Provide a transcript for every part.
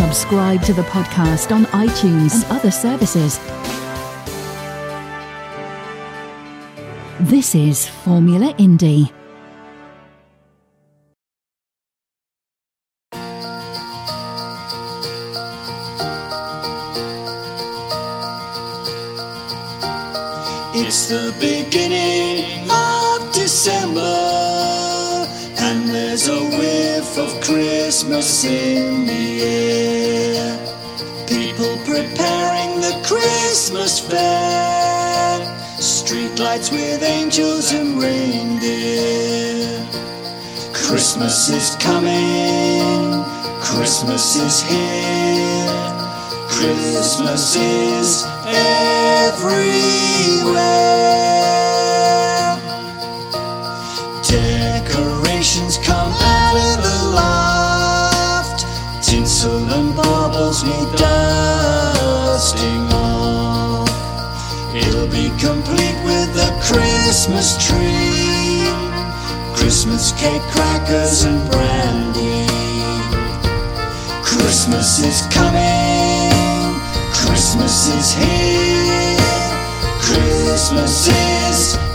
Subscribe to the podcast on iTunes and other services. This is Formula Indie. It's the beginning Christmas in the air. People preparing the Christmas fair, streetlights with angels and reindeer. Christmas is coming, Christmas is here. Christmas is everywhere. Christmas tree. Christmas cake, crackers, and brandy. Christmas is coming. Christmas is here. Christmas is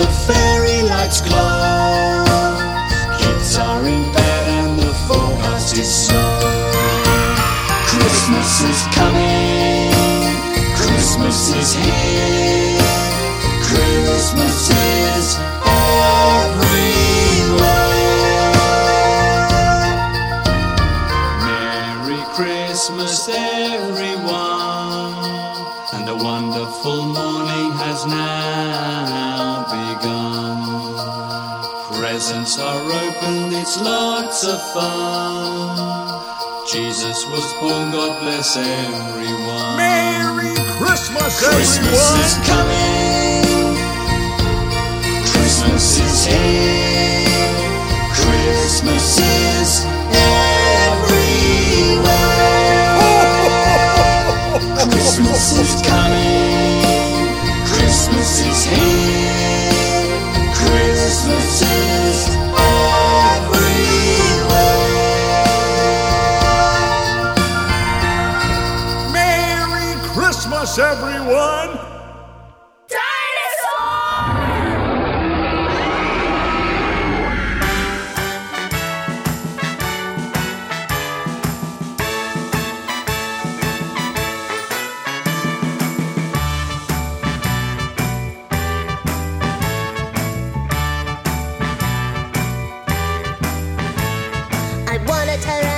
the fairy lights glow. Kids are in bed and the forecast is snow. Christmas is coming. Christmas is here. Christmas fun. Jesus was born, God bless everyone. Merry Christmas, Christmas everyone! is coming. Christmas is here. Christmas is I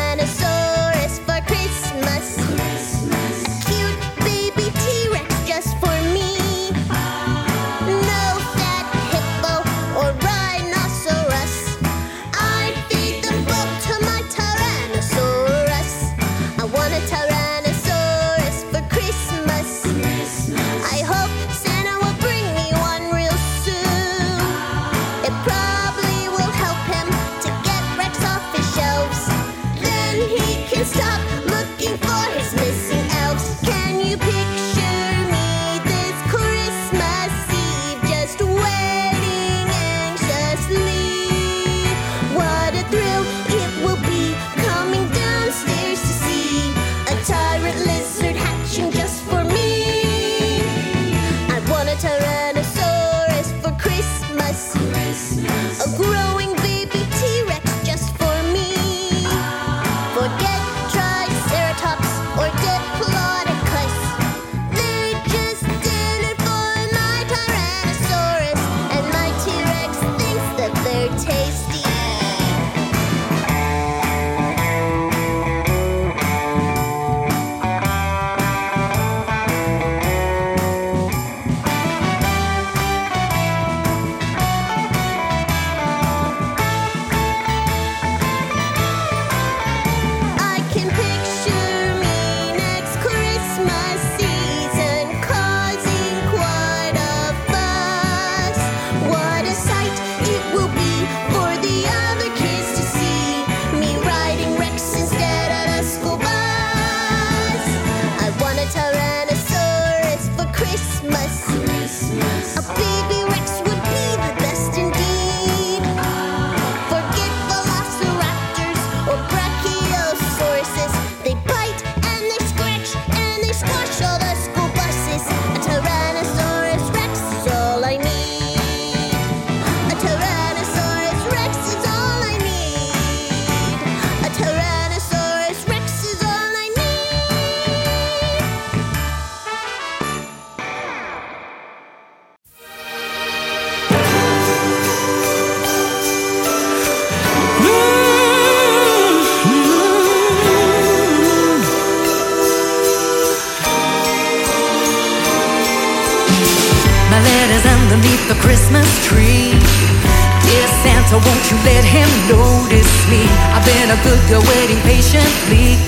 Good girl waiting patiently.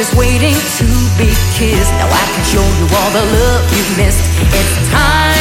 just waiting to be kissed. Now I can show you all the love you missed. It's time.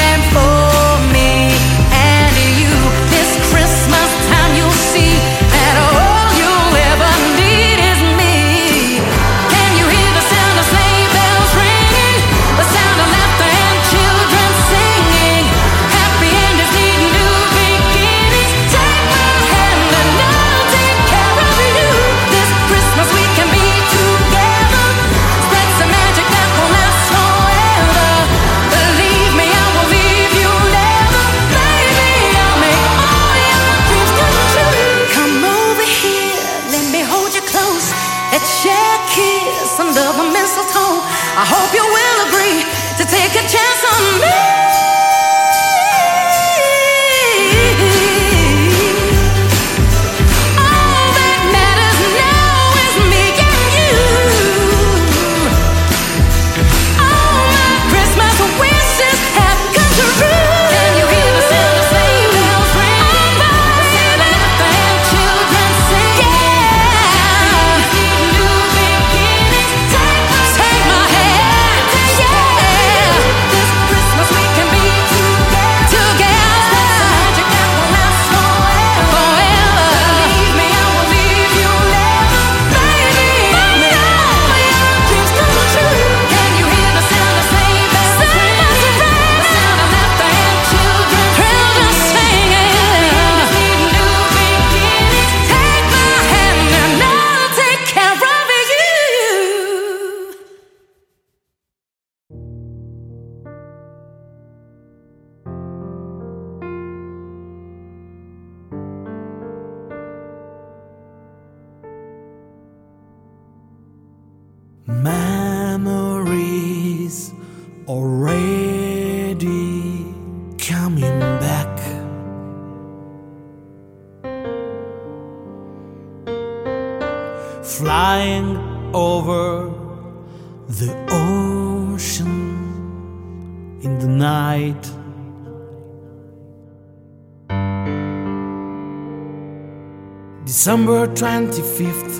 December 25th,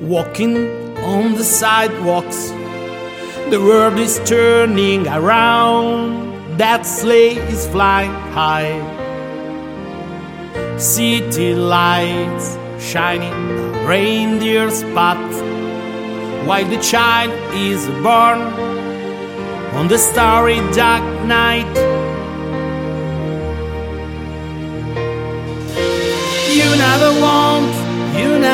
walking on the sidewalks. The world is turning around, that sleigh is flying high. City lights shining, reindeer's path. while the child is born on the starry dark night. You never want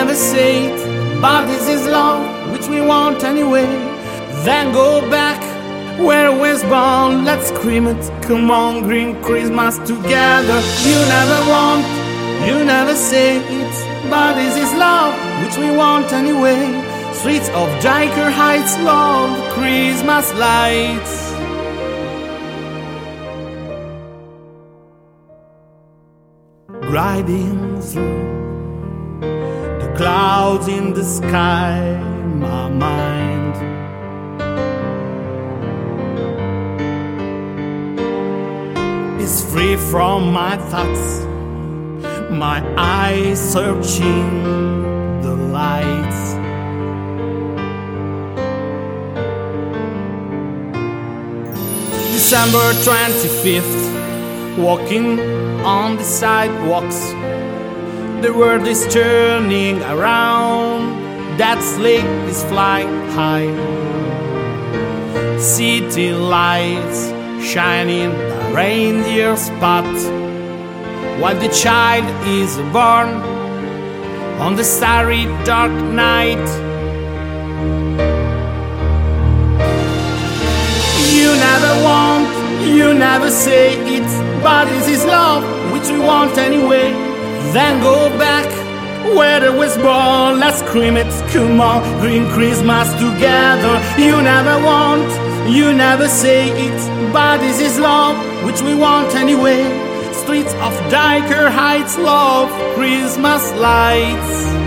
never say it, but this is love, which we want anyway. Then go back where we're born. Let's scream it. Come on, green Christmas together. You never want, you never say it, but this is love, which we want anyway. Streets of Dyker Heights, love Christmas lights. Riding through clouds in the sky, my mind. Is free from my thoughts, my eyes searching the lights. December 25th, walking on the sidewalks the world is turning around. That sleigh is flying high. City lights shining the reindeer spot while the child is born on the starry dark night. You never want, you never say it, but this is love which we want anyway. Then go back where it was born. Let's scream it, come on, green Christmas together. You never want, you never say it, but this is love which we want anyway. Streets of Dyker Heights, love, Christmas lights.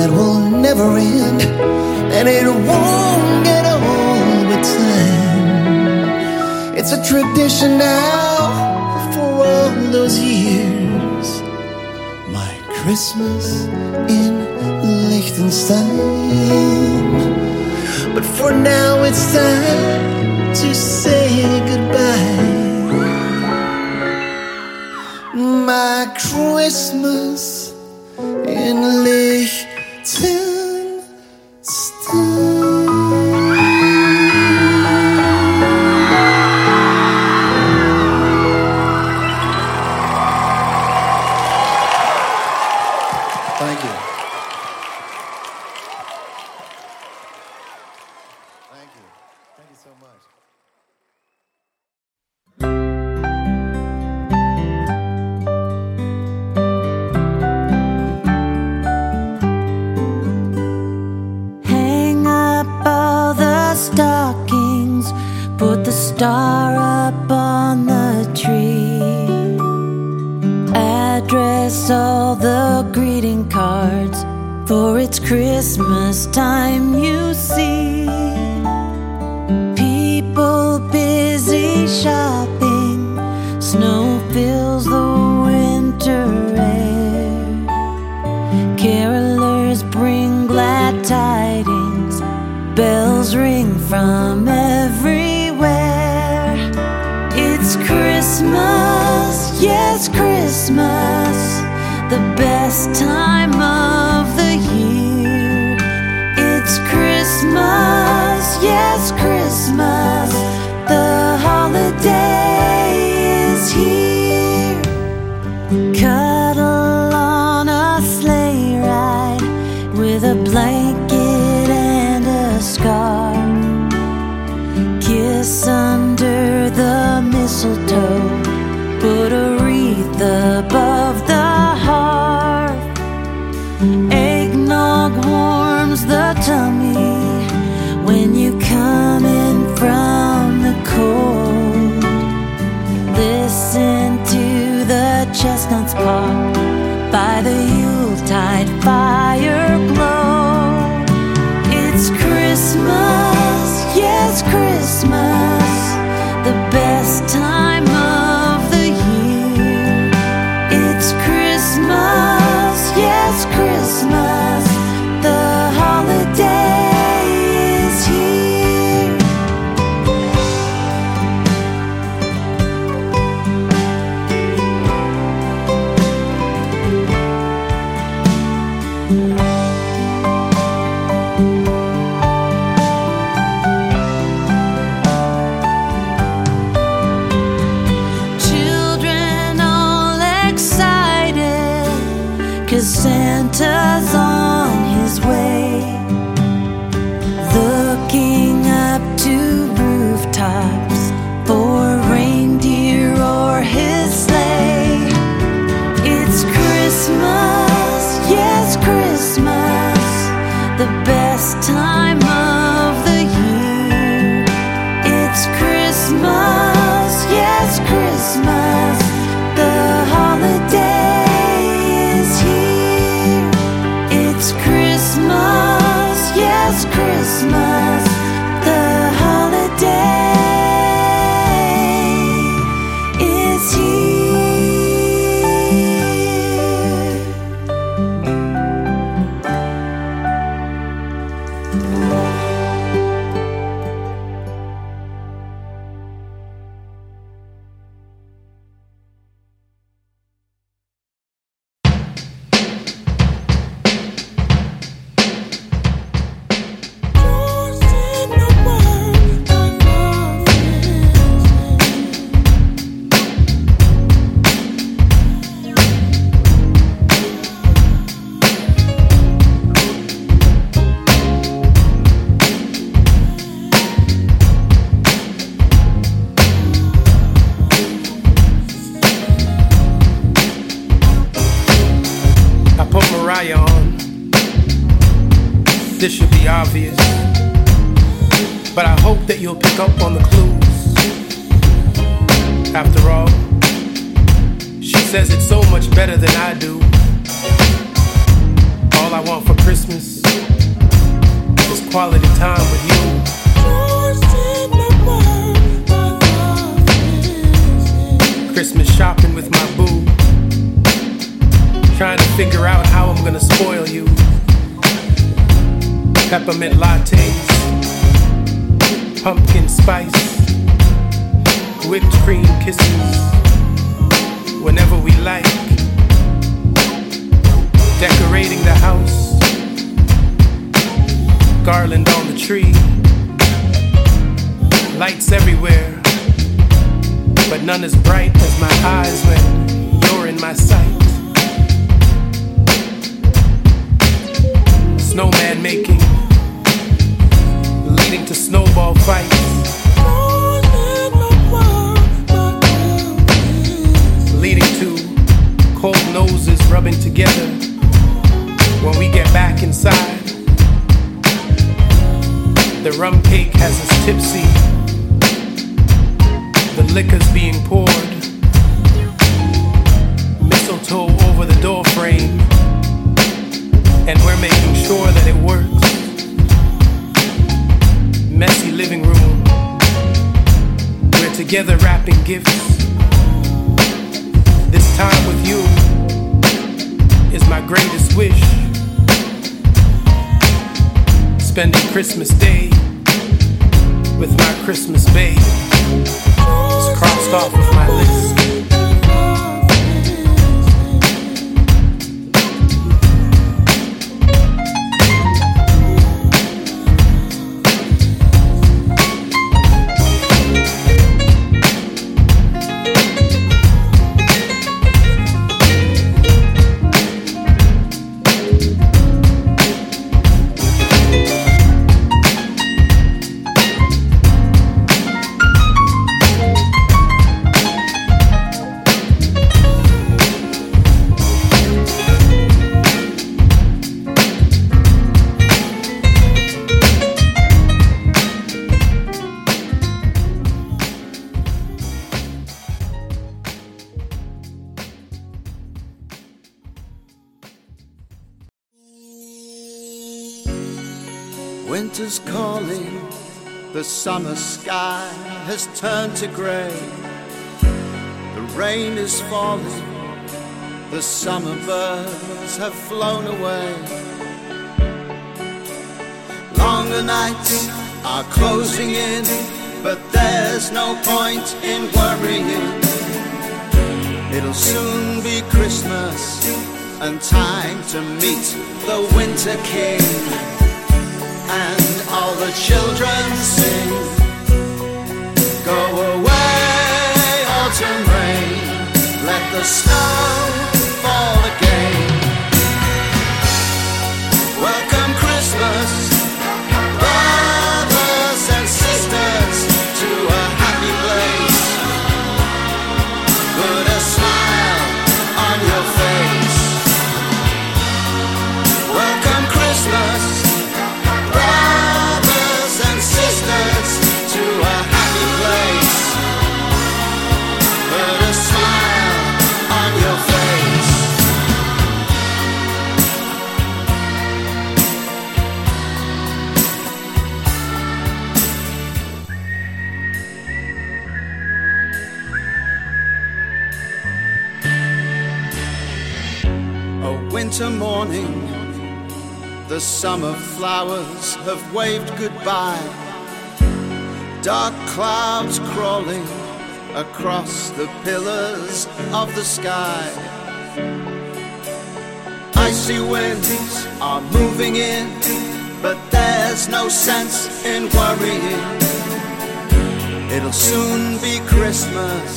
That will never end, and it won't get old with time. It's a tradition now for all those years. My Christmas in Liechtenstein. But for now, it's time to say goodbye. My Christmas in Liechtenstein. It's Christmas, yes, Christmas, Winter's calling, the summer sky has turned to grey. The rain is falling, the summer birds have flown away. Longer nights are closing in, but there's no point in worrying. It'll soon be Christmas and time to meet the Winter King and all the children sing. Go away, autumn rain, let the snow fall the summer flowers have waved goodbye. Dark clouds crawling across the pillars of the sky. Icy winds are moving in, but there's no sense in worrying. It'll soon be Christmas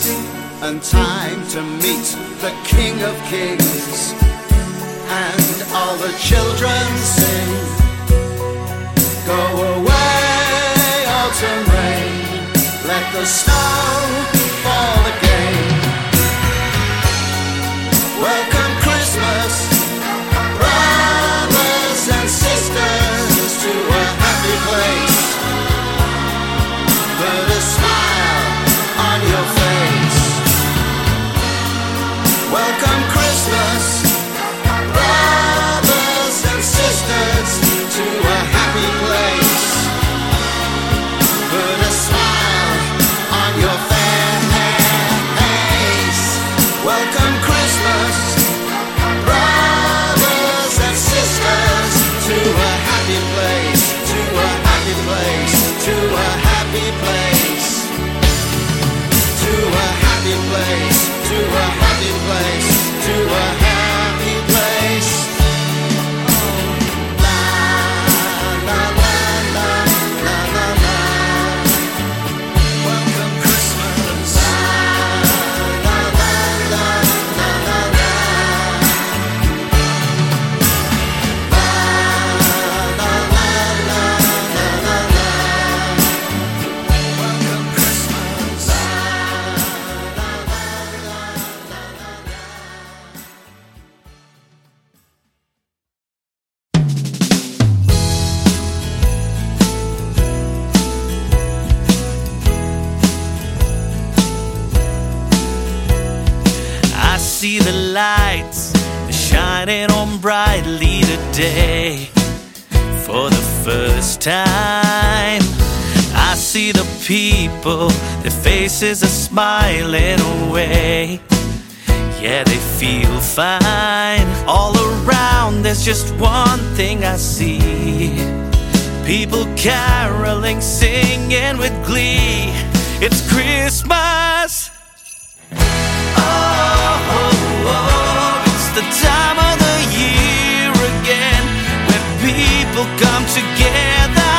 and time to meet the King of Kings and all the children sing. Go away, autumn rain, let the snow fall again. Welcome shining on brightly today. For the first time, I see the people, their faces are smiling away. Yeah, they feel fine. All around, there's just one thing I see people caroling, singing with glee. It's Christmas. Oh, oh, oh, the time of the year again when people come together.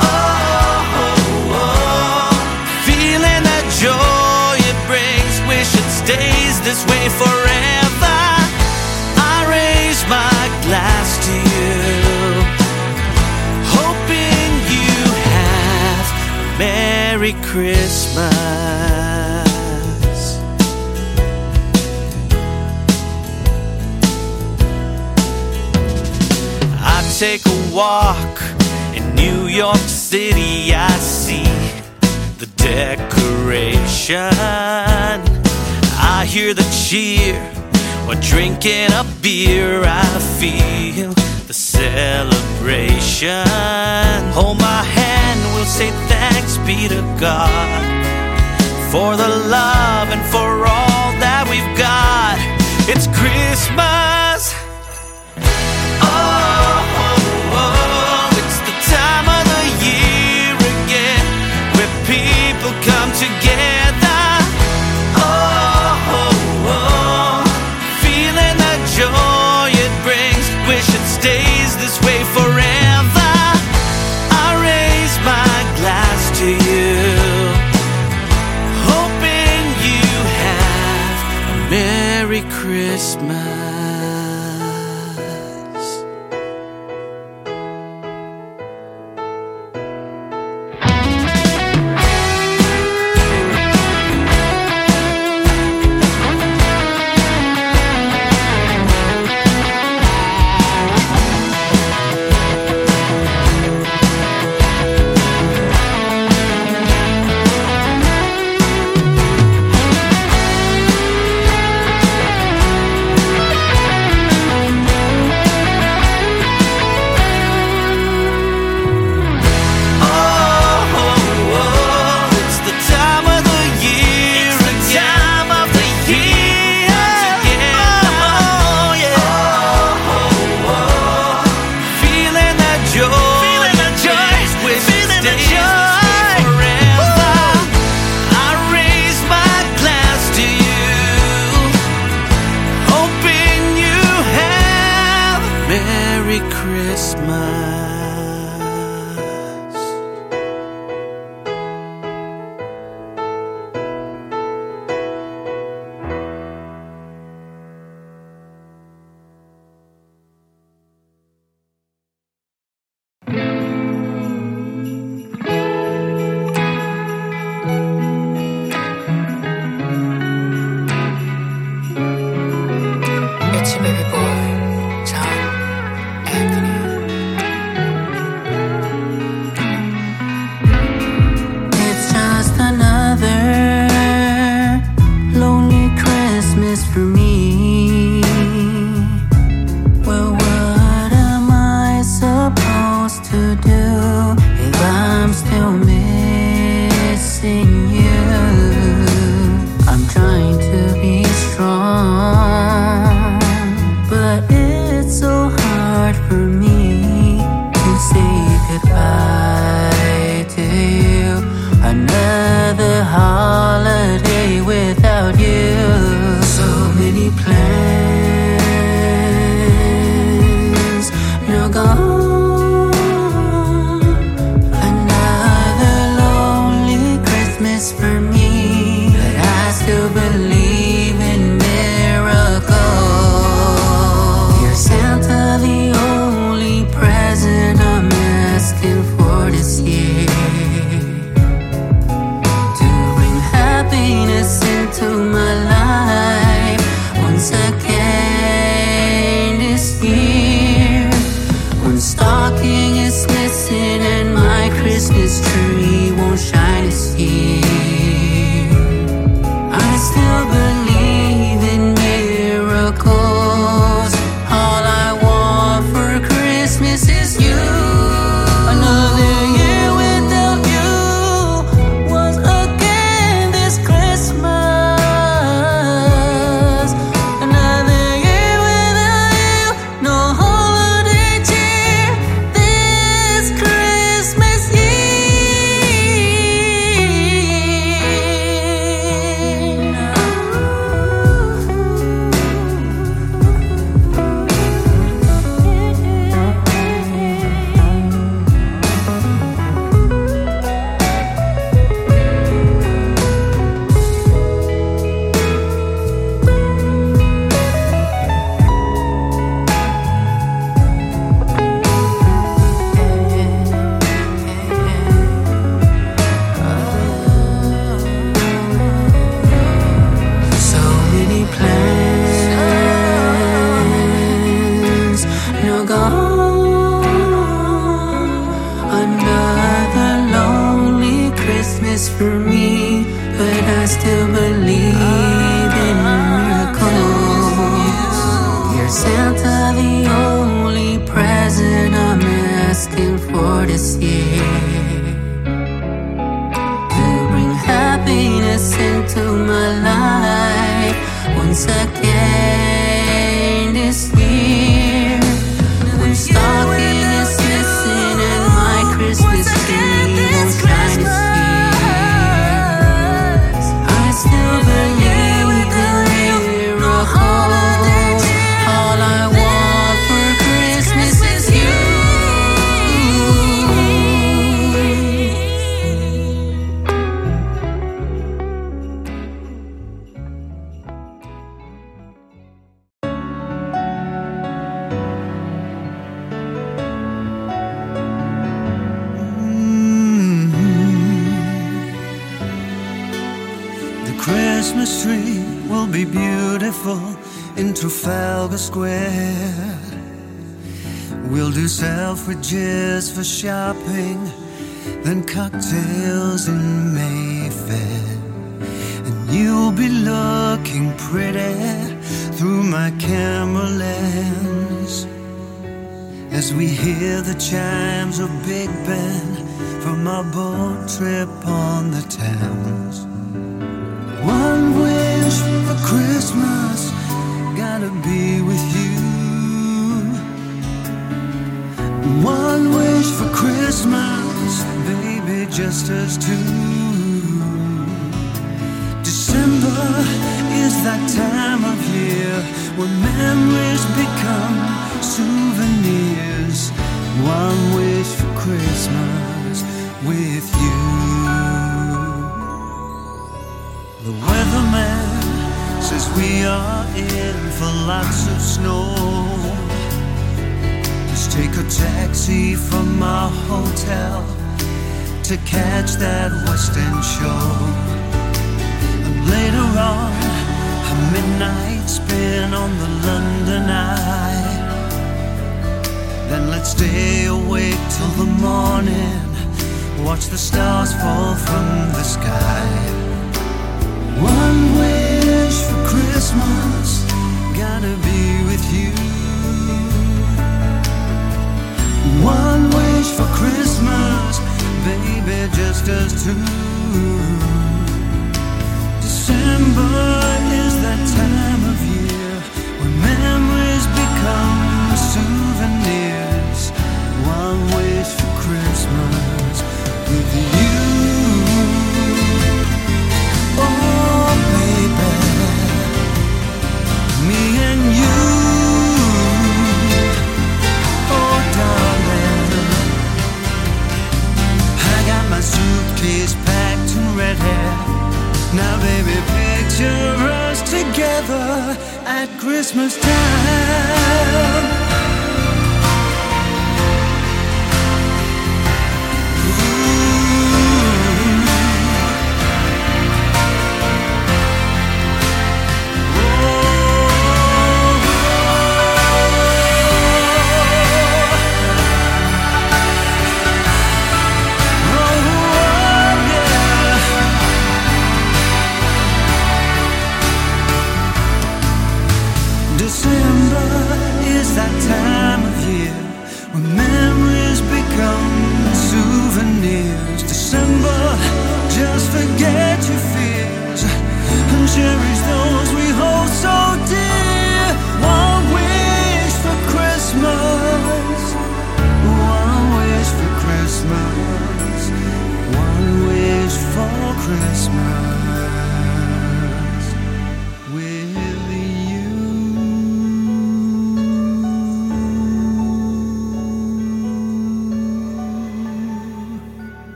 Oh, oh, oh, feeling that joy it brings, wish it stays this way forever. I raise my glass to you, hoping you have a Merry Christmas. Take a walk in New York City. I see the decoration. I hear the cheer while drinking a beer. I feel the celebration. Hold my hand, we'll say thanks be to God for the love and for all that we've got. It's Christmas. Oh, Christmas. We hear the chimes of Big Ben from our boat trip on the Thames. One wish for Christmas, gotta be with you. One wish for Christmas, baby, just us two. December is that time of year when memories become souvenirs. One wish for Christmas with you. The weatherman says we are in for lots of snow. Just take a taxi from our hotel to catch that West End show. And later on, a midnight spin on the London Eye. Let's stay awake till the morning. Watch the stars fall from the sky. One wish for Christmas, gotta be with you. One wish for Christmas, baby, just us two. December is that time of year when memories become souvenirs. Now, baby, picture us together at Christmas time.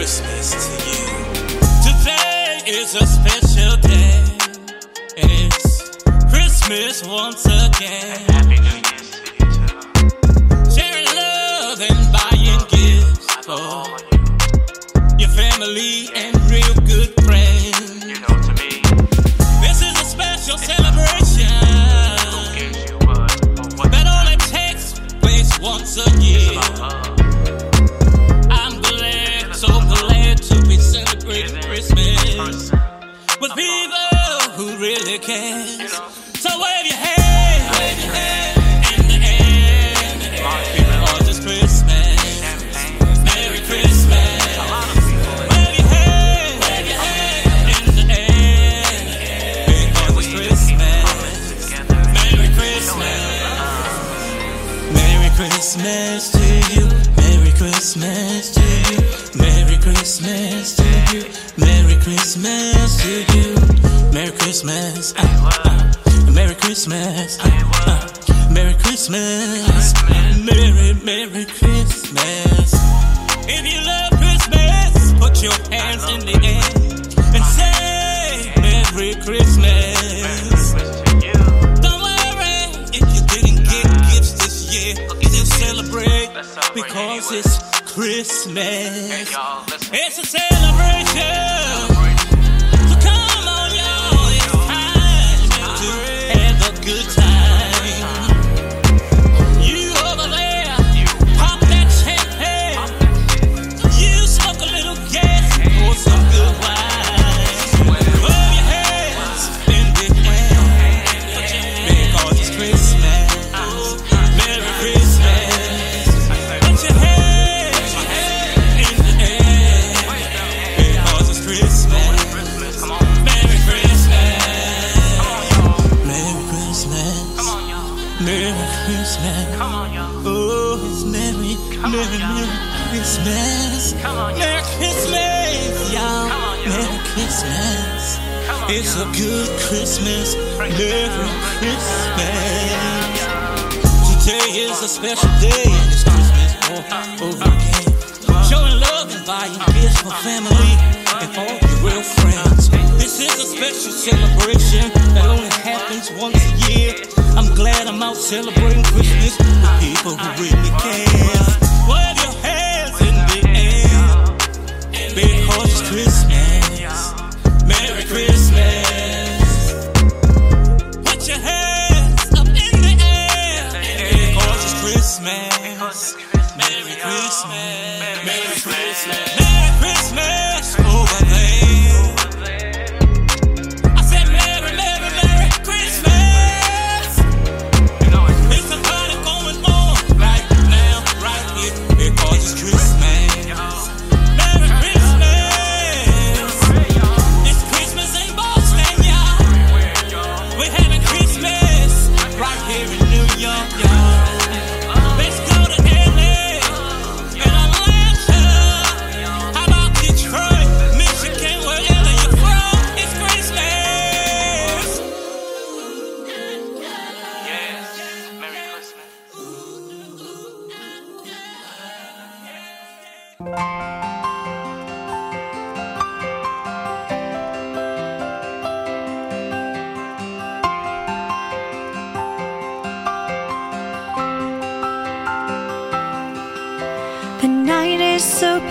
Christmas to you. Today is a special day. It's Christmas once again. Happy New Year's to you too. Sharing love and buying gifts for you, your family Uh, uh, Merry Christmas. Uh, Merry Christmas. Merry, Merry Christmas. If you love Christmas, put your hands in the air and say Merry Christmas. Don't worry if you didn't get gifts this year. Still celebrate because it's Christmas. It's a celebration. different. It's Spanish. Today is a special day, and it's Christmas all over again. Showing love and buying gifts for family and all your real friends. This is a special celebration that only happens once a year. I'm glad I'm out celebrating Christmas with people who really care.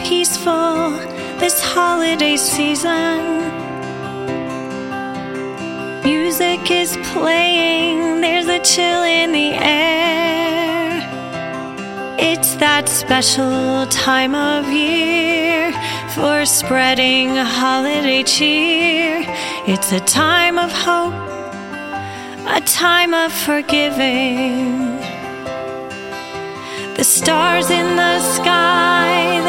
peaceful this holiday season. Music is playing, there's a chill in the air. It's that special time of year for spreading holiday cheer. It's a time of hope, a time of forgiving. The stars in the sky.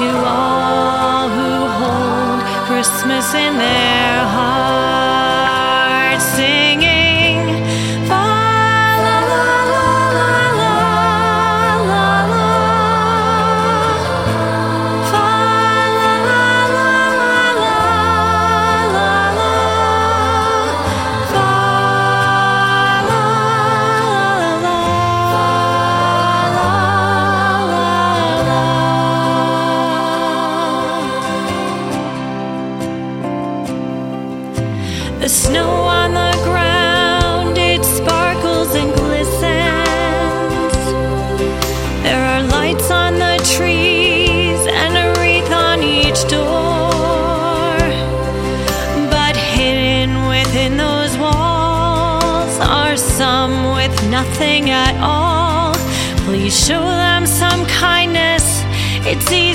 to all who hold Christmas in their hearts. It's easy.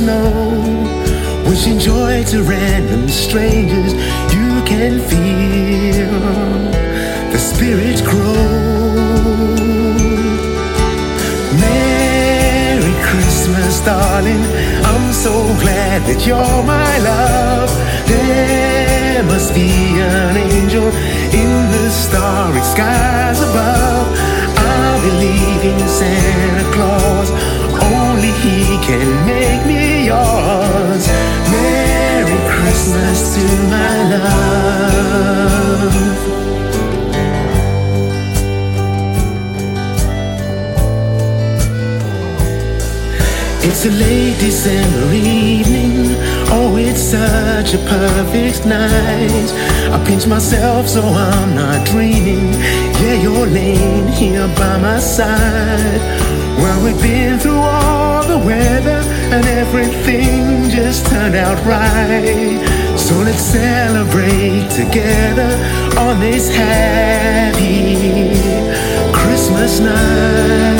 snow. Wishing joy to random strangers, you can feel the spirit grow. Merry Christmas, darling. I'm so glad that you're my love. There must be an angel in the starry skies above. I believe in Santa Claus. Only he can make me yours. Merry Christmas to my love. It's a late December evening. Oh, it's such a perfect night. I pinch myself so I'm not dreaming. Yeah, you're laying here by my side. Well, we've been through all the weather and everything just turned out right. So let's celebrate together on this happy Christmas night.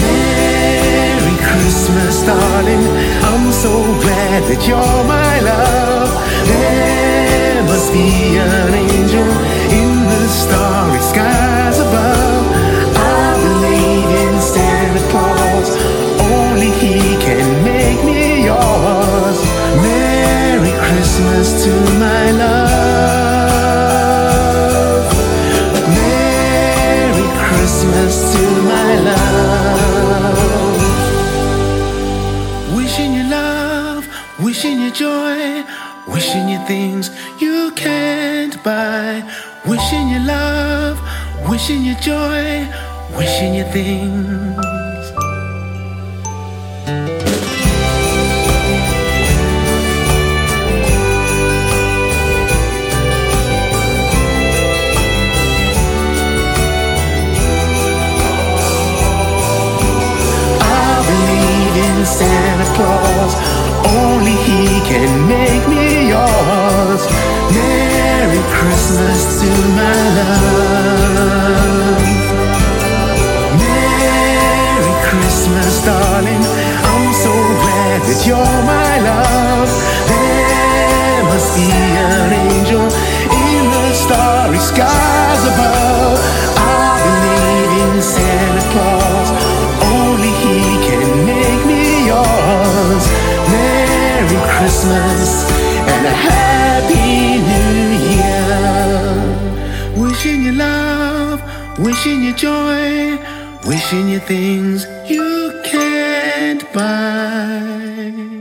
Merry Christmas, darling. I'm so glad that you're my love. There must be an angel access to my love. Merry Christmas to my love. Wishing you love, wishing you joy, wishing you things you can't buy. Wishing you love, wishing you joy, wishing you things. Christmas and a Happy New Year. Wishing you love, wishing you joy, wishing you things you can't buy.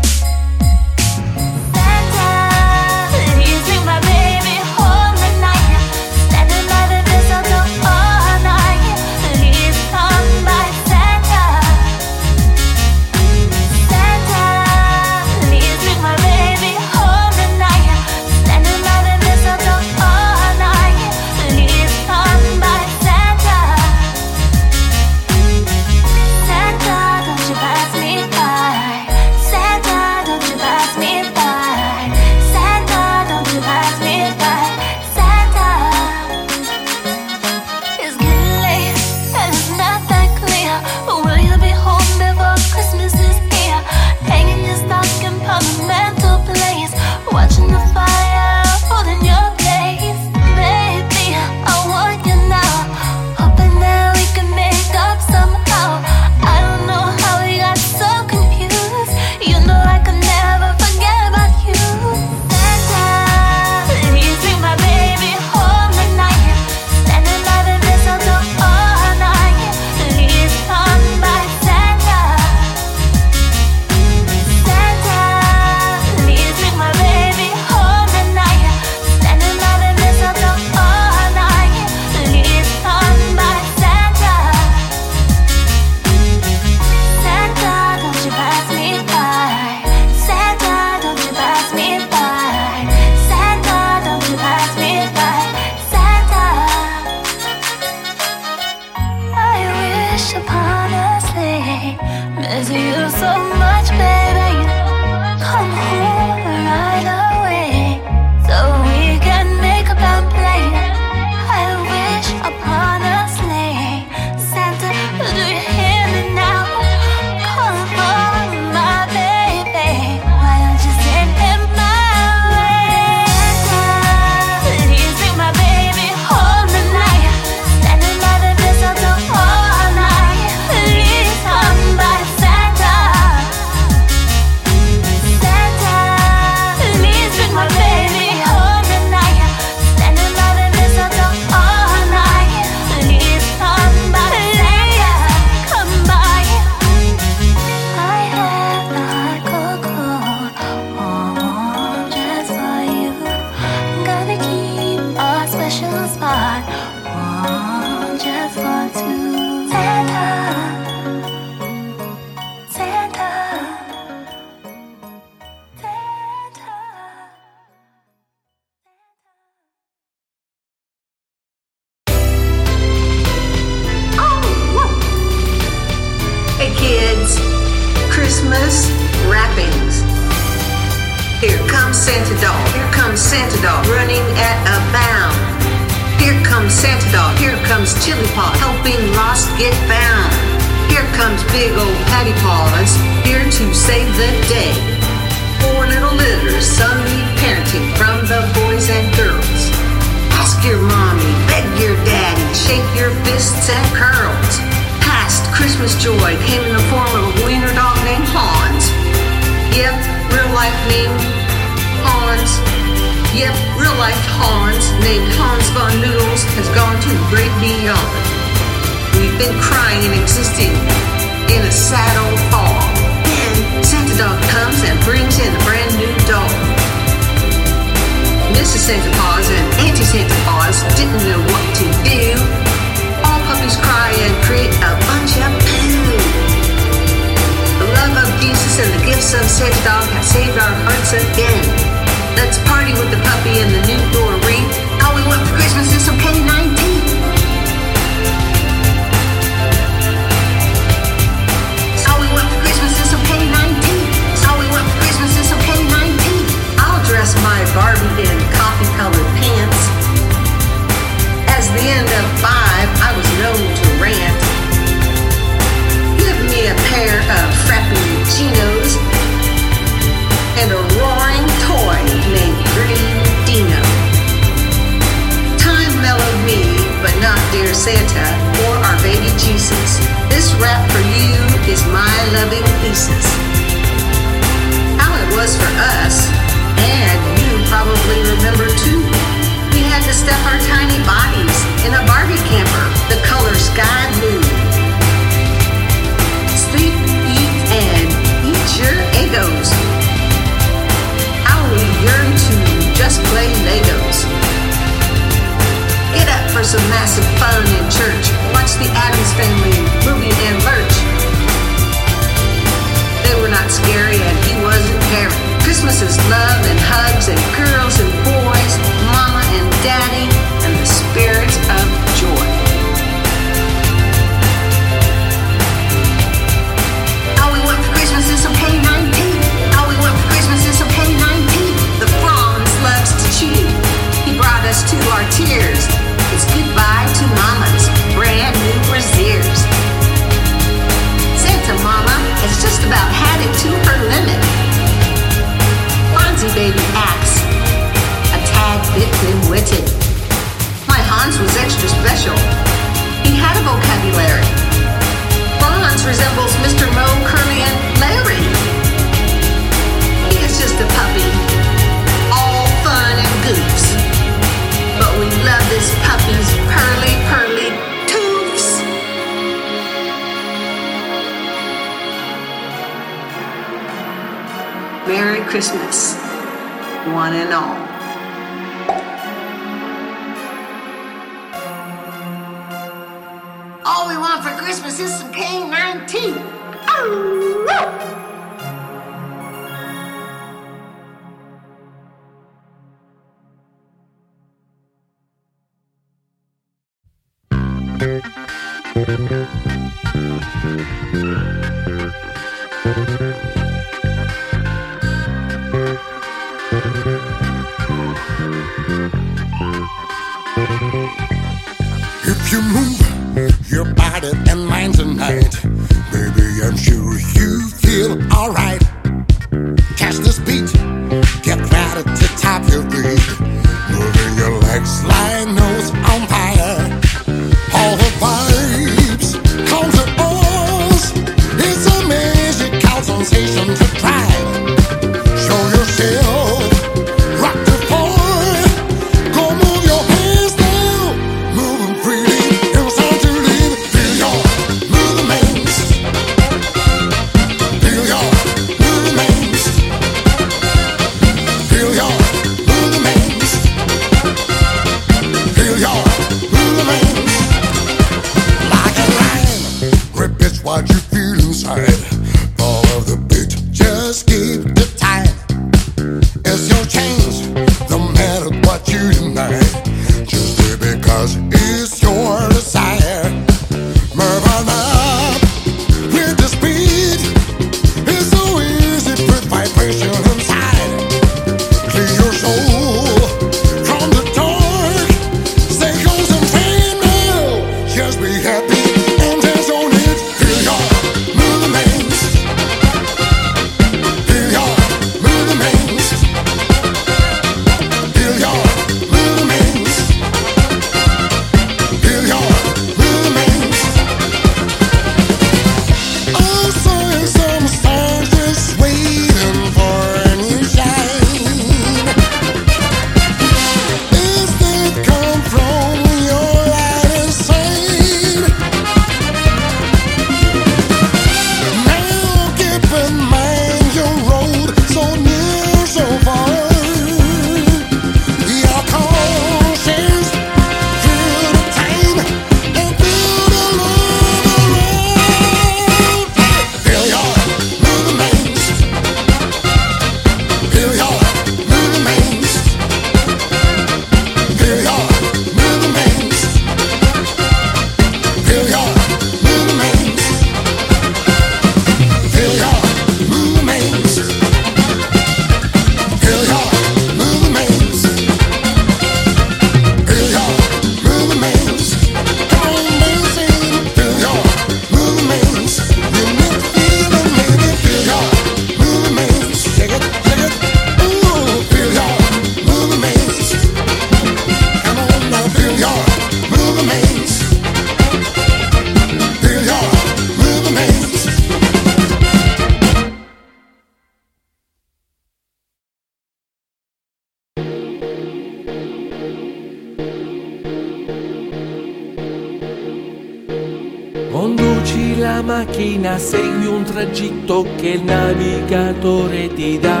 aiuto che il navigatore ti dà.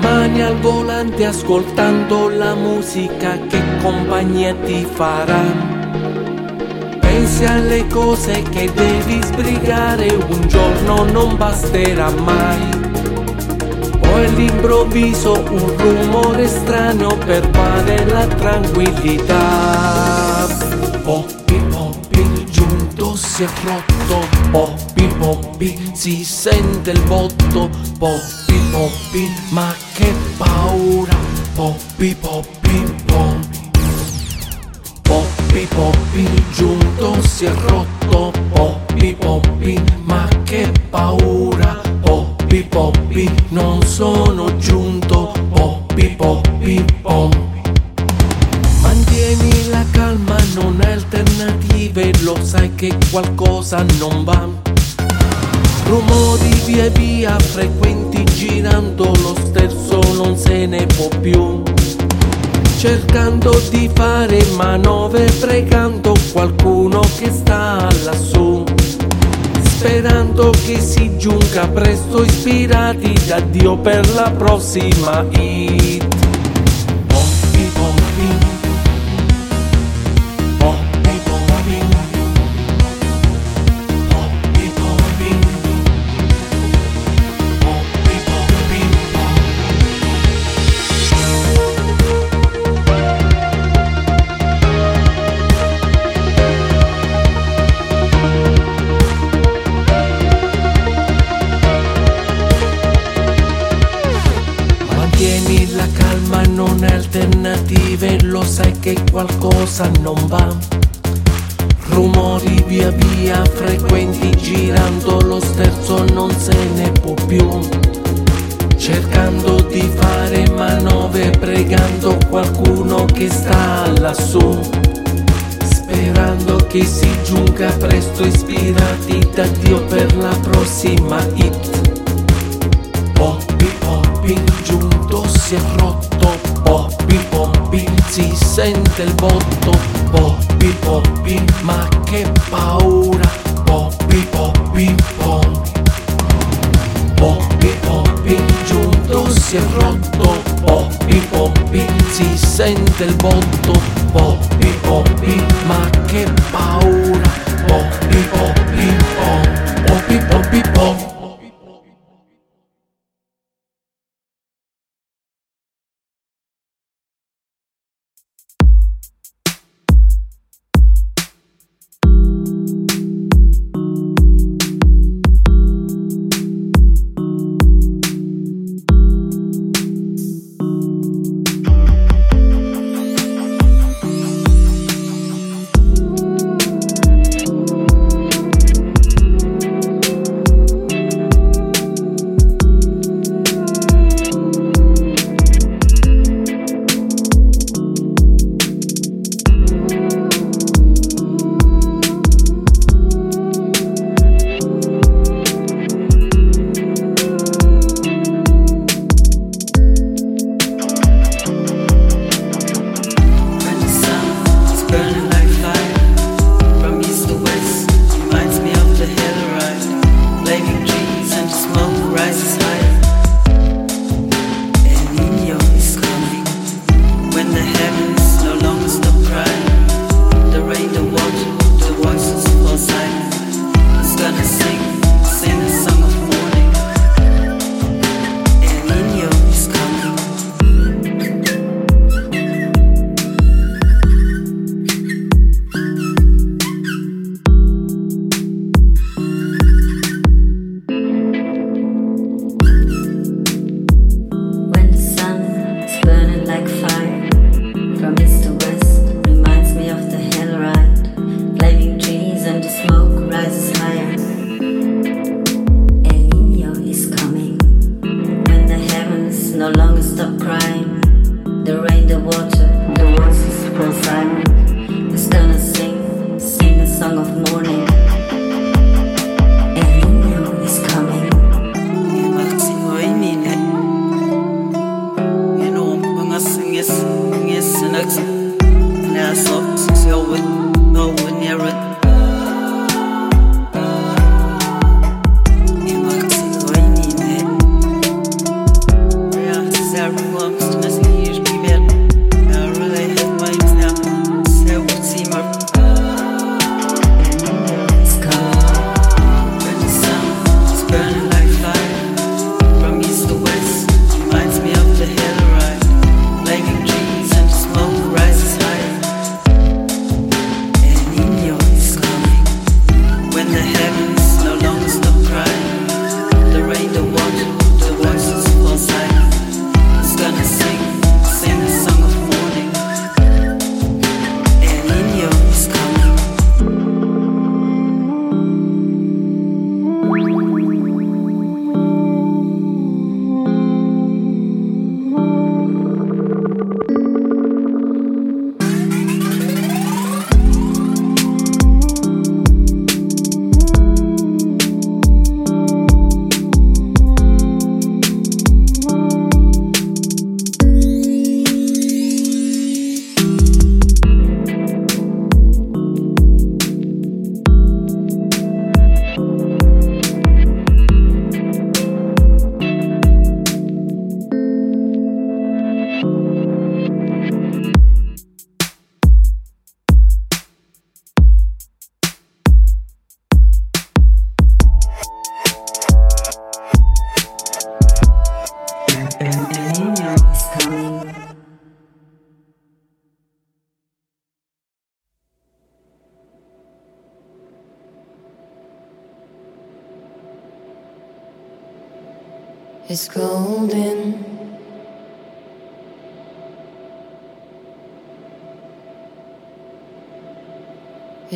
Mani al volante ascoltando la musica che compagnia ti farà. Pensi alle cose che devi sbrigare, un giorno non basterà mai. Poi all'improvviso un rumore strano pervade la tranquillità. Oh, oh, il giunto si è rotto, oh, poppi poppi si sente il botto. Poppi poppi ma che paura. Poppi poppi poppi poppi poppi il giunto si è rotto. Poppi poppi presto ispirati da Dio per la prossima hit. Qualcosa non va. Rumori via via frequenti girando lo sterzo non se ne può più. Cercando di fare manovre pregando qualcuno che sta lassù. Sperando che si giunga presto ispirati da Dio per la prossima hit. Poppy Poppy giunto si è rotto sente il botto Poppy Poppy ma che paura Poppy Poppy pom Poppy Poppy giunto si è rotto Poppy Poppy si sente il botto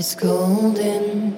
It's golden.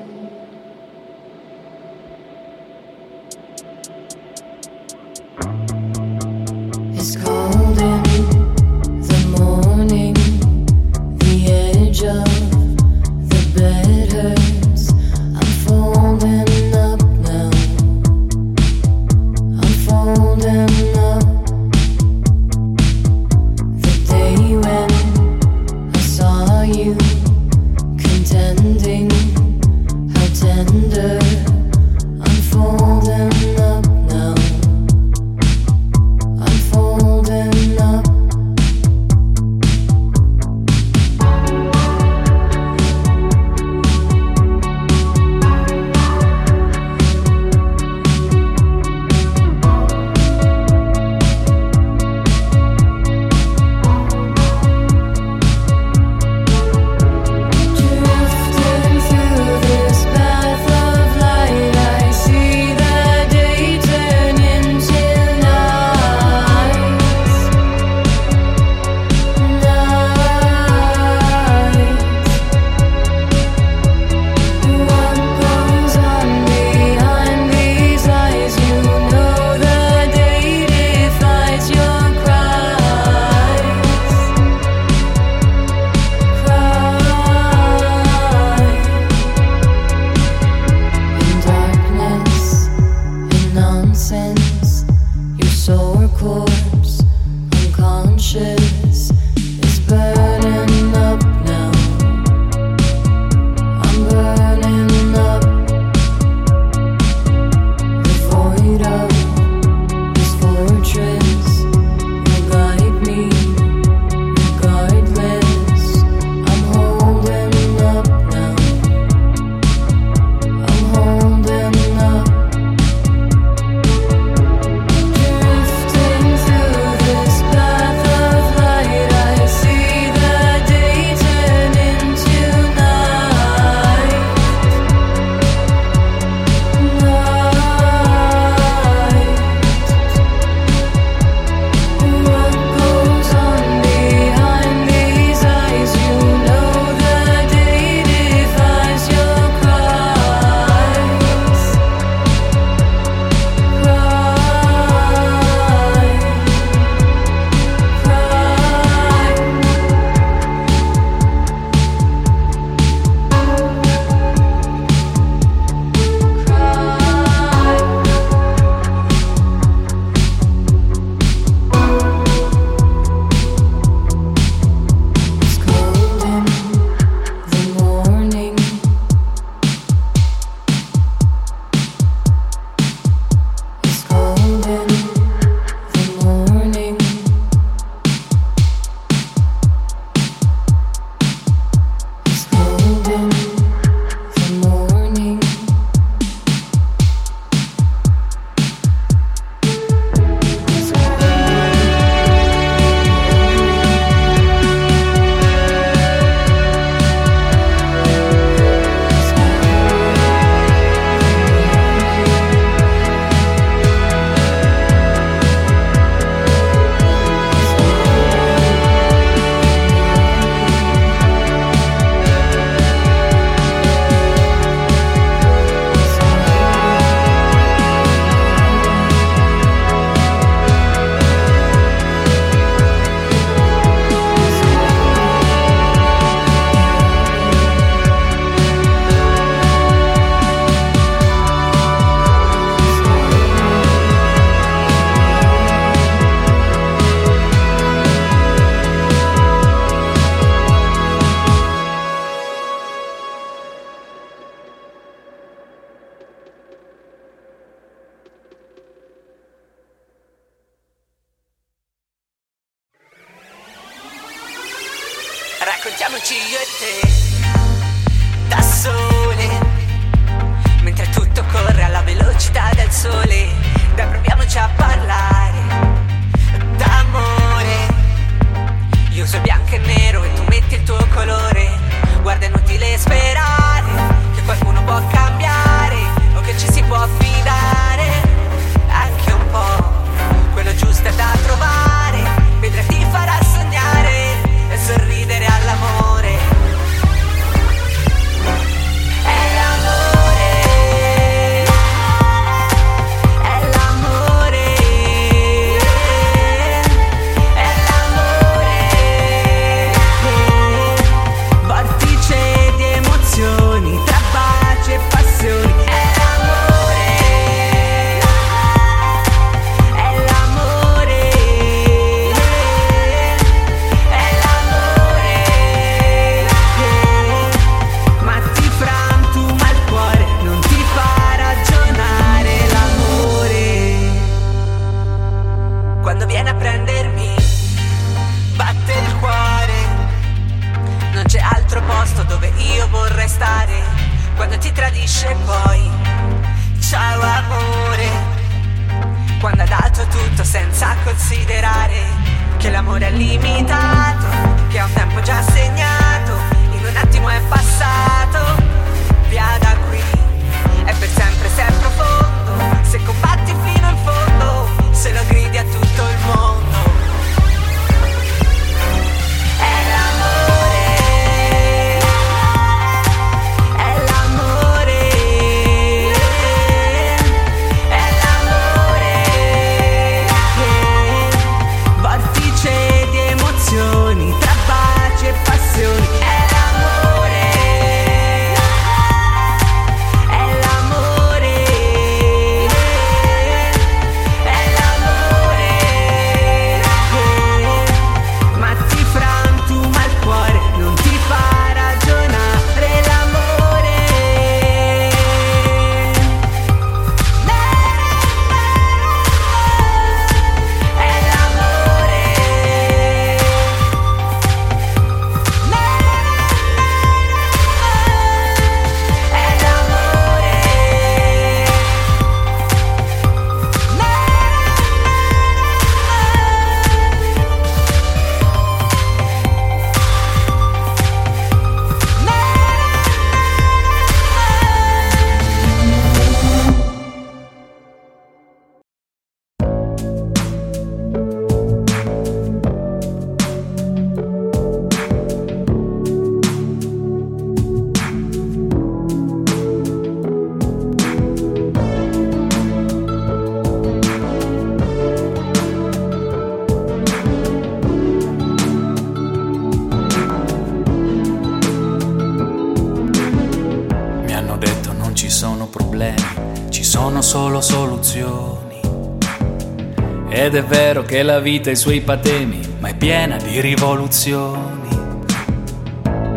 Che la vita ha i suoi patemi, ma è piena di rivoluzioni.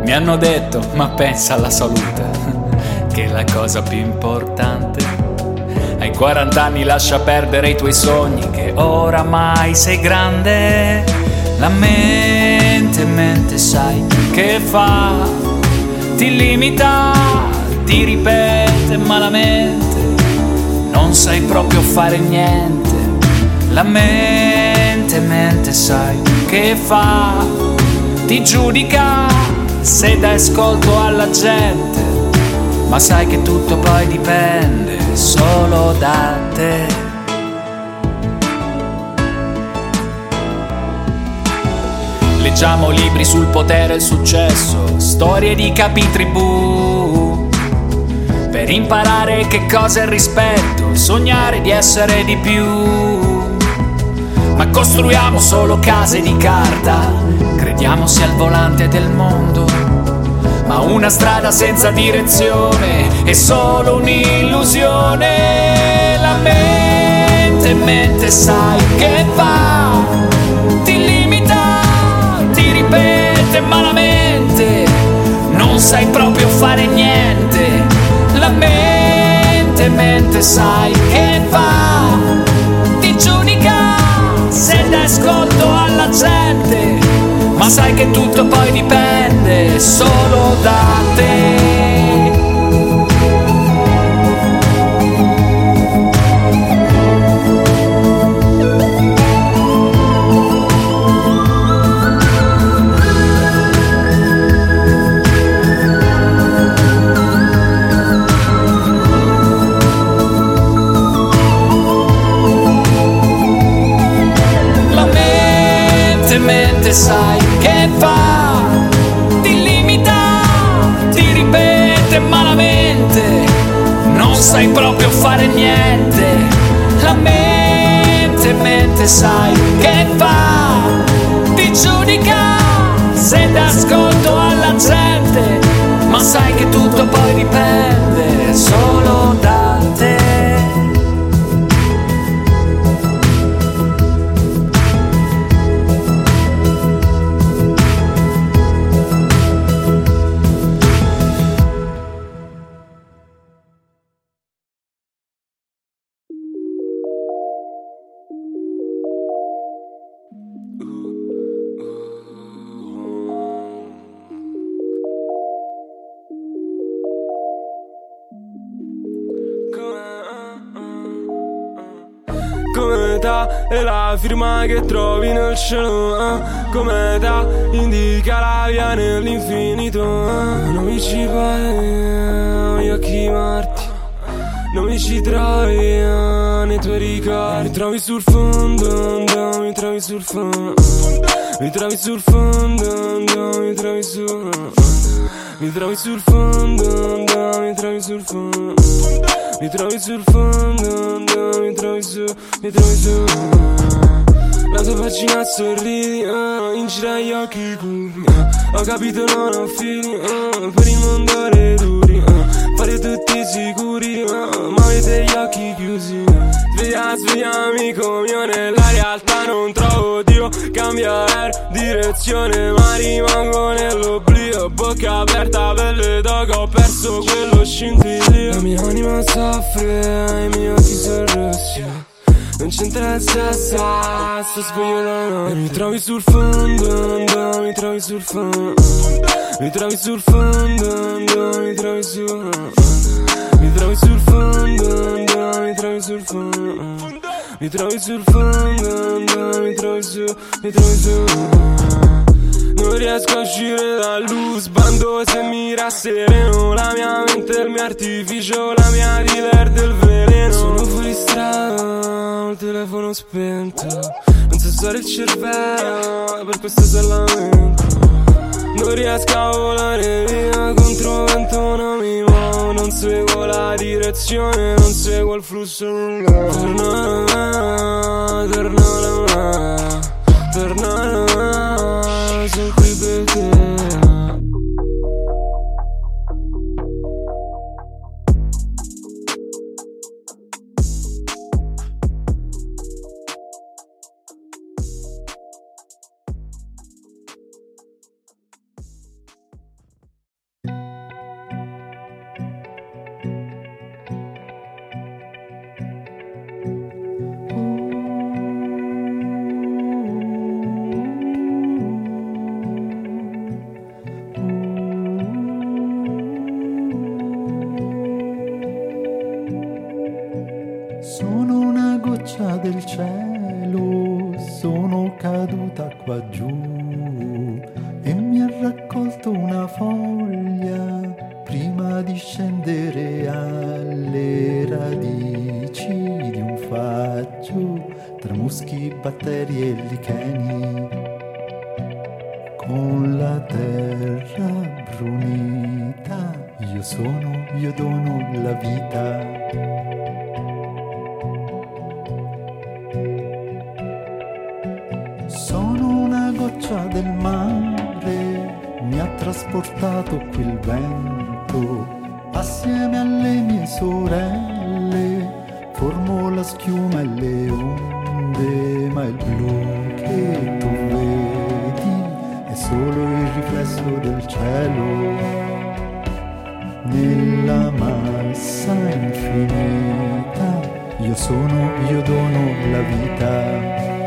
Mi hanno detto, ma pensa alla salute, che è la cosa più importante. Ai 40 anni lascia perdere i tuoi sogni, che oramai sei grande. La mente, mente, sai che fa? Ti limita, ti ripete malamente, non sai proprio fare niente. La mente, mente, sai che fa? Ti giudica se dai ascolto alla gente, ma sai che tutto poi dipende solo da te. Leggiamo libri sul potere e il successo, storie di capitribù. Per imparare che cosa è il rispetto, sognare di essere di più. Ma costruiamo solo case di carta, crediamo sia il volante del mondo. Ma una strada senza direzione è solo un'illusione. La mente, mente, sai che fa? Ti limita, ti ripete malamente, non sai proprio fare niente. La mente, mente, sai che fa? Ti giudica dai ascolto alla gente, ma sai che tutto poi dipende solo da te. Mente, sai che fa? Ti limita, ti ripete malamente, non sai proprio fare niente. La mente, mente, sai che fa? Ti giudica se d'ascolto alla gente, ma sai che tutto poi dipende solo da e la firma che trovi nel cielo eh, Come età indica la via nell'infinito eh, Non mi ci pare, gli occhi morti non mi ci trovi eh, nei tuoi ricordi. Mi trovi sul fondo, mi trovi sul fondo. Mi trovi sul fondo, mi trovi sul Mi trovi sul fondo, mi trovi sul fondo Mi trovi sul fondo, no, mi trovi su, mi trovi su. La tua pagina sorridi, uh, in giro agli occhi cupi uh, Ho capito non ho fini, uh, per il mondo le duri uh, Fare tutti sicuri, uh, ma avete gli occhi chiusi. Sveglia, sveglia amico mio, nella realtà non trovo Dio. Cambia air, direzione, ma rimango nell'oblio. Bocca aperta, pelle d'oca, perso quello scintillio La mia anima soffre, i miei occhi sono rossi non c'entra il sesso, sto sveglio la notte. Mi trovi sul fondo, mi trovi sul fondo. Mi trovi sul fondo, mi trovi su. Mi trovi sul fondo, mi trovi sul fondo. Mi trovi sul fondo, mi trovi su, mi trovi su non riesco a uscire dall'u sbando se mi rassereno. La mia mente il mio artificio, la mia dealer del veleno. Sono fuori strada, il telefono spento. Non so usare il cervello, per questo isolamento Non riesco a volare via contro vento, non mi muovo. Non seguo la direzione, non seguo il flusso Torna, torna, torna, torna per te infinita, io sono, io dono la vita.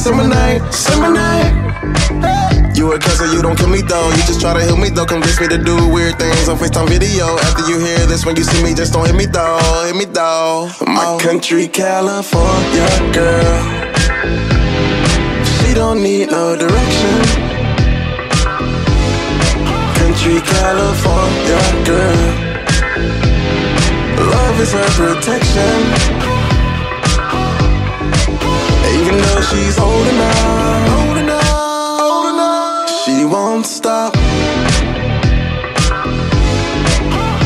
Summer night, summer night. You a cuzzer, you don't kill me though. You just try to heal me though. Convince me to do weird things on FaceTime video. After you hear this, when you see me, just don't hit me though. Hit me though. My oh. country, California girl. She don't need no direction. Country, California girl. Love is her protection. Though she's old enough, she won't stop.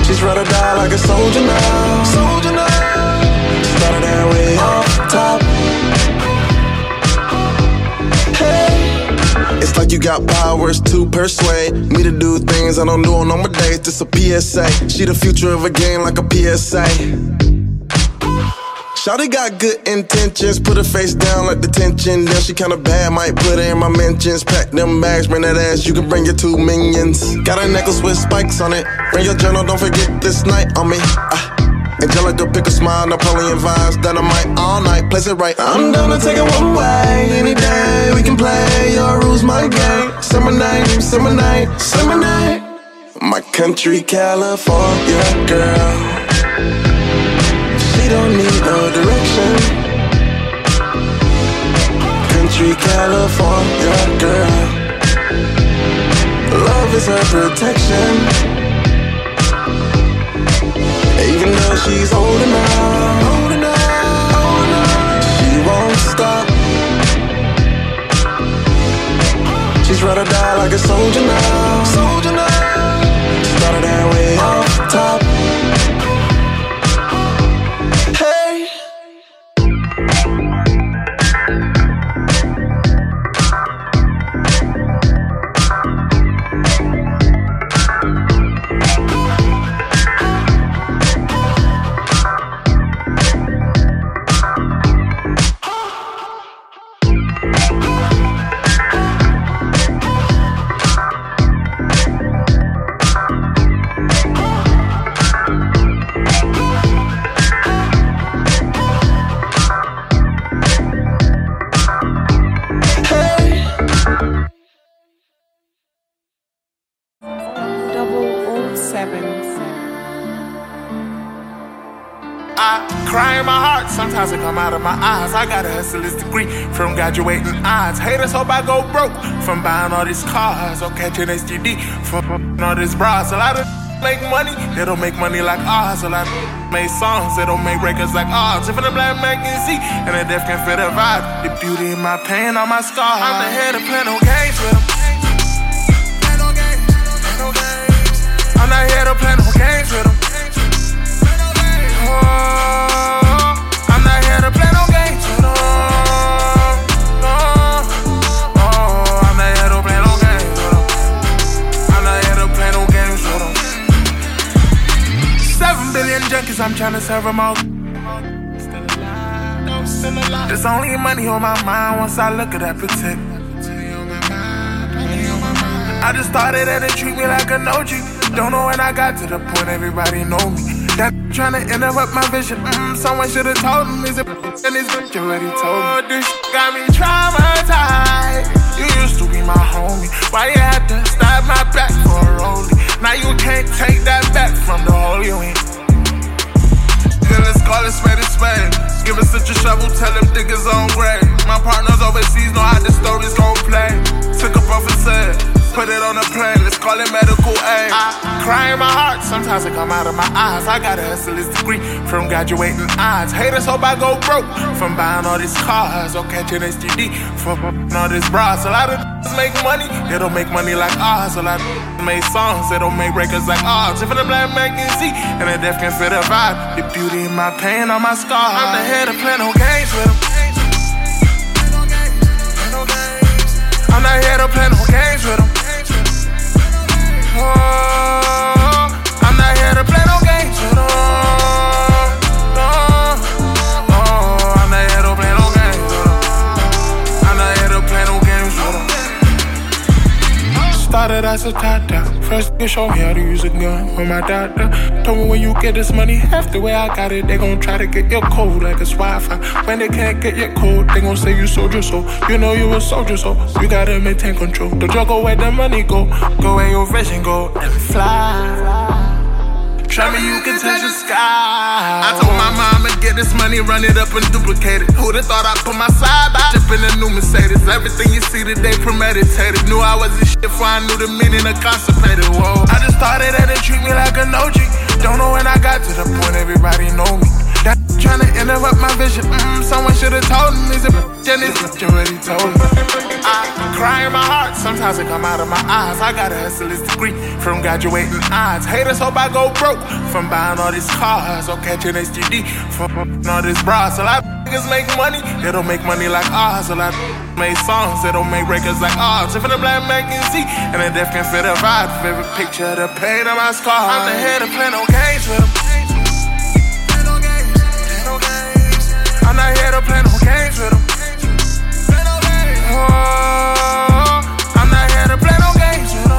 She's ride or die like a soldier now, soldier now. Started that way off top. It's like you got powers to persuade me to do things I don't do on normal days. Just a PSA. She the future of a game like a PSA. Shawty got good intentions, put her face down like detention. Then she kinda bad, might put her in my mentions. Pack them bags, bring that ass, you can bring your two minions. Got a necklace with spikes on it. Bring your journal, don't forget this night on me. Ah. Angelica, pick a smile, Napoleon vibes, dynamite all night, place it right. I'm down to take it one way, any day. We can play your rules, my game. Summer night, summer night, summer night. My country, California girl. She don't need no direction. Country California girl. Love is her protection. Even though she's old enough, she won't stop. She's ride or die like a soldier now, soldier now. Started that way off top. Out of my eyes. I got a hustler's degree from graduating odds. Haters hope I go broke from buying all these cars or catching STD from all these bras. A lot of make money, they don't make money like ours. A lot of make songs, they don't make records like ours. If the black man can see, and the deaf can feel the vibe. The beauty in my pain, all my scars. I'm the head of plan no games with them. I'm not here to play no games with them better play no games. No, no, oh, I'm not here to play no games. I'm not here to play no games. Seven billion junkies, I'm trying to serve them all. There's only money on my mind once I look at that protect. I just started and they treat me like a no G. Don't know when I got to the point, everybody know me. Trying to interrupt my vision. Mm, someone should have told him he's a and his bitch already told me. This got me traumatized. You used to be my homie. Why you had to stab my back for a rollie? Now you can't take that back from the you in. Yeah, let's call it spade a spade. Give us such a shovel, tell them diggers on grade. My partners overseas know how the stories gon' play. Took up off a set, put it on a plane. Let's call it medical aid. I cry in my heart, sometimes it come out of my eyes. I got a hustler's degree from graduating odds. Haters hope I go broke from buying all these cars or catching STD from all this bras. A lot of make money, they don't make money like ours. A lot of make songs, they don't make records like ours. If the black man and the deaf can feel the vibe, the beauty in my pain on my scars. I'm the head of play no games with them. I'm not here to play no games with them. Oh, Tata. First, you show me how to use a gun with my doctor. Told me when you get this money, half the way I got it, they gon' try to get your code like it's Wi-Fi. When they can't get your code, they gon' say you soldier, so you know you a soldier, so you gotta maintain control. The drug go where the money go, go where your vision go and fly. Try me, you can touch the sky. I told my mama get this money, run it up and duplicate it. Who'da thought I put my side by? In a new Mercedes. Everything you see today premeditated. Knew I was this shit before I knew the meaning of constipated. Whoa. I just started and they treat me like an OG. Don't know when I got to the point everybody know me. Trying to interrupt my vision. Mm, someone should have told him he's a and his already told me. I cry in my heart, sometimes it come out of my eyes. I got a hustler's degree from graduating odds. Haters hope I go broke from buying all these cars or catching STD from all this bras. A lot of niggas make money, they don't make money like ours. A lot of make songs, they don't make records like ours. If the black man can see and the deaf can feel a vibe, favorite picture the pain of my scars. I'm the head of play no games with them. I'm not here to play no games with them. Oh, I'm not here to play no games with them.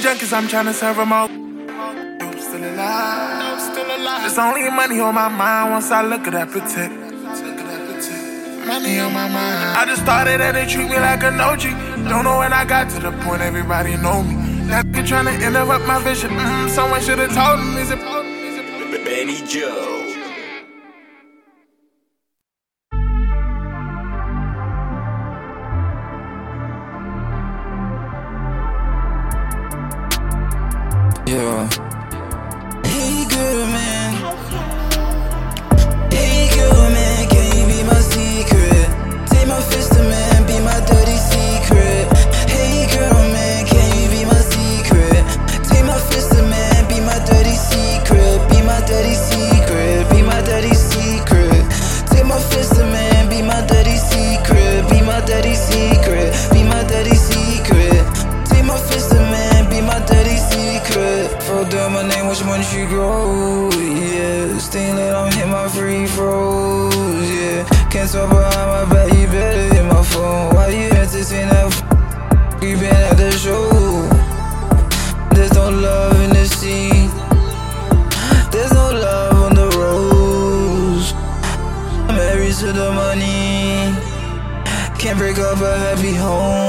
Junkies, I'm trying to serve them all. I'm still alive. I'm still alive. There's only money on my mind once I look at that protect. Money on my mind. I just started and they treat me like an OG. Don't know when I got to the point everybody know me. That kid trying to interrupt my vision. Mm, someone should have told him he's a Benny Joe. Yeah. Can't talk behind my back, you better hit my phone. Why you entertain that? F- you been at the show. There's no love in the scene. There's no love on the rose. I'm married to the money. Can't break up a happy home.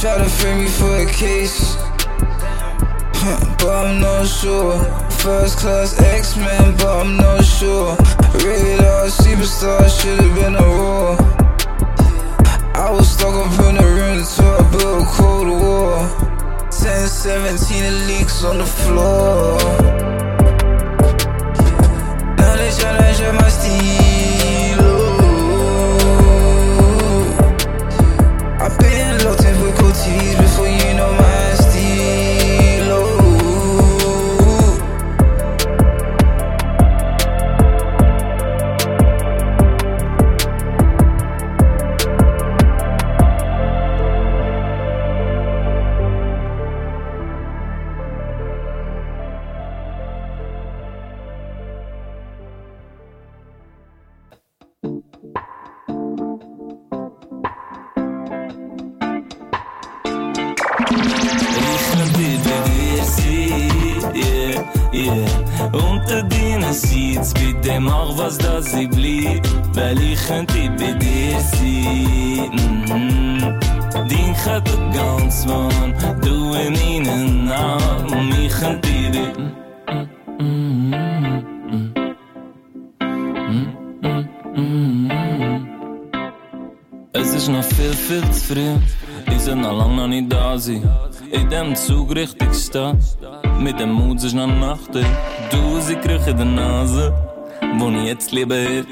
Try to frame me for a case, but I'm not sure. first class X-Men, but I'm not sure. Rated R superstar, should've been a roar. I was stuck up in the room until I built a cold war. 10, 17 leaks on the floor. Now they tryna my steelo. For viel, zu früh. Ich soll noch lang noch nicht da sein. In dem Zug richtig stehen. Mit dem Mut ist noch Nacht. sie Gerüche in der Nase. Wo ich jetzt lebe.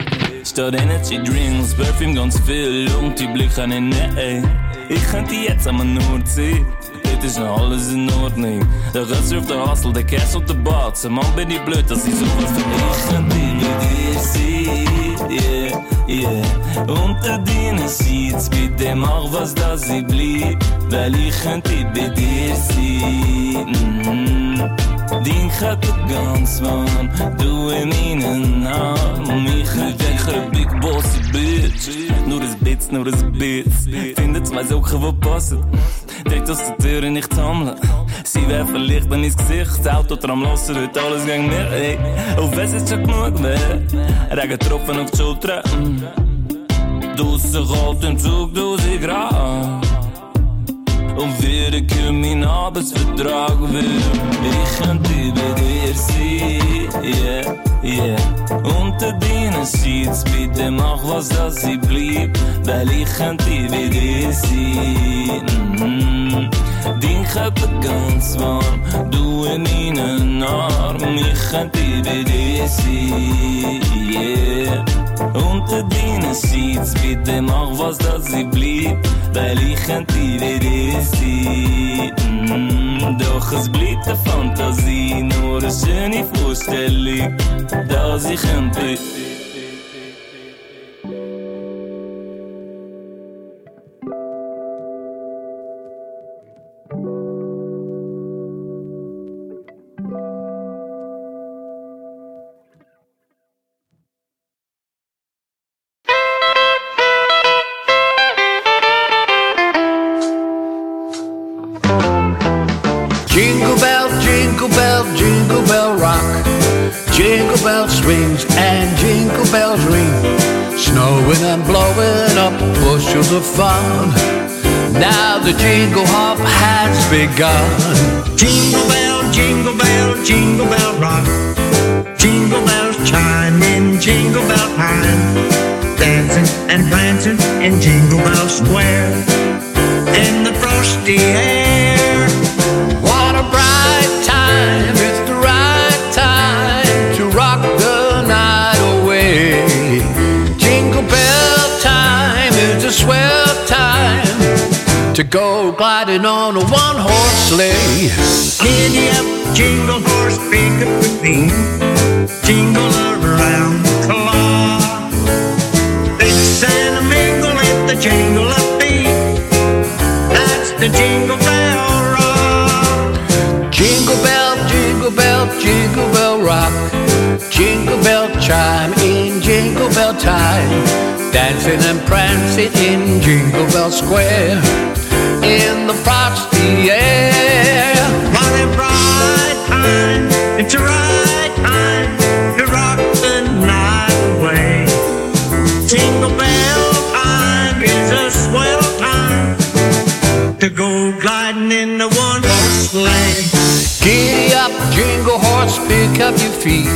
Statt Energy Drinks, Perfume ganz viel. Und die Blicke den ey. Ich könnte jetzt einmal nur ziehen. Heute ist noch alles in Ordnung. Der Rest auf der Hustle, der Cash und der Batzen. Mann, bin ich blöd, dass ich sowas für Ich könnte bei dir sein, yeah, yeah. Unter deinen Seats, bitte mach was, dass ich bleib. Weil ich könnte bei dir sein, Din gaat het gans van Doe hem in een naam. Micha een big boss bitch. Nur is bits, nur is bits Vind het mij zo gewoon passend Direkt als de deuren niet handelen. Sie werfen Licht in mein Gesicht Auto, Tram, lossen heute alles gang meer, hey. Auf was ist schon genug wert Regen Tropfen auf die Schulter Draussen kalt im Zug, 1000 Grad Und wir können meinen Arbeitsvertrag will. Ich könnte bei dir sein, yeah, yeah. Unter deinen Seats, bitte mach was, dass ich bleib. Weil ich könnte bei dir sein, mhm. din khap ganz warm du in arm ik mich khati bedesi und din sitz mit dem auch was dat sie blieb. Weil ich khati bedesi doch es blieb de fantasie nur schöne dat da sie khati feet.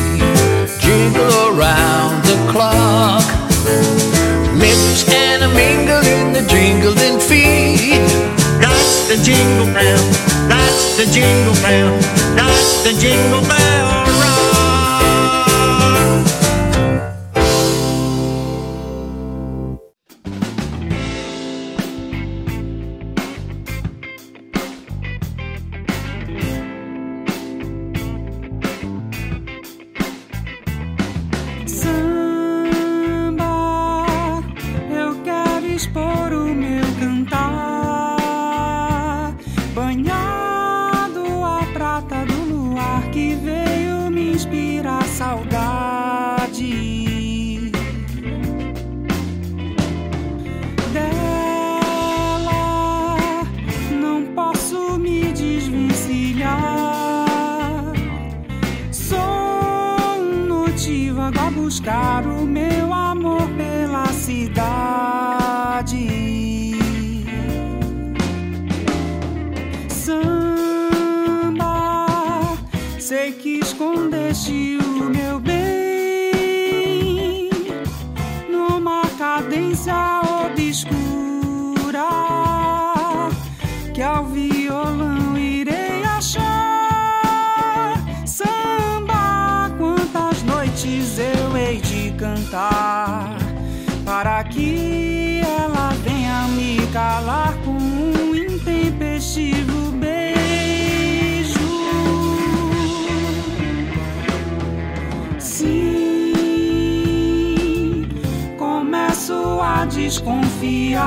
desconfiar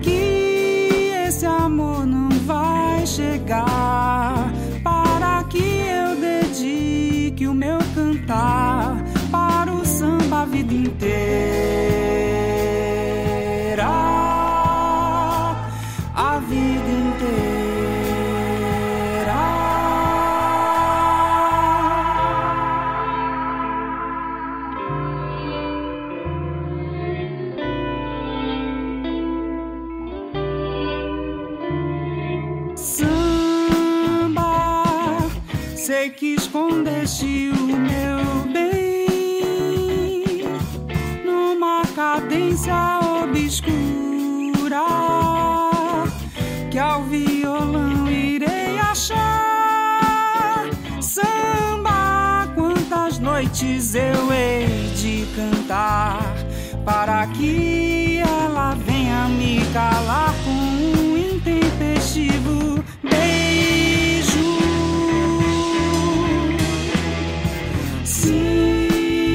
que esse amor não vai chegar para que eu dedique o meu cantar para o samba a vida inteira. mortes eu hei de cantar, para que ela venha me calar com um intempestivo beijo. Sim,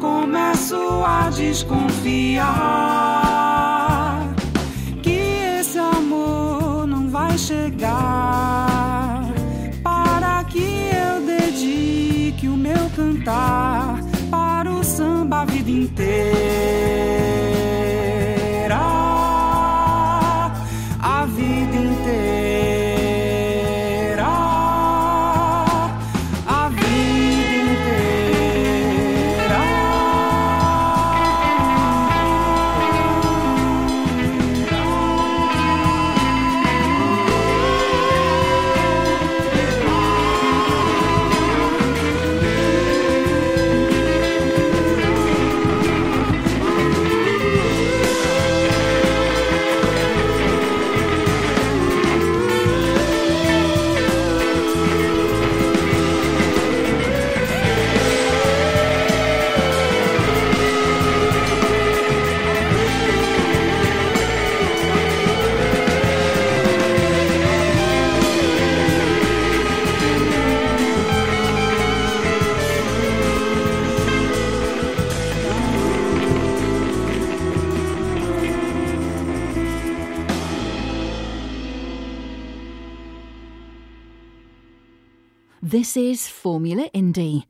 começo a desconfiar que esse amor não vai chegar. cantar para o samba a vida inteira. This is Formula Indie.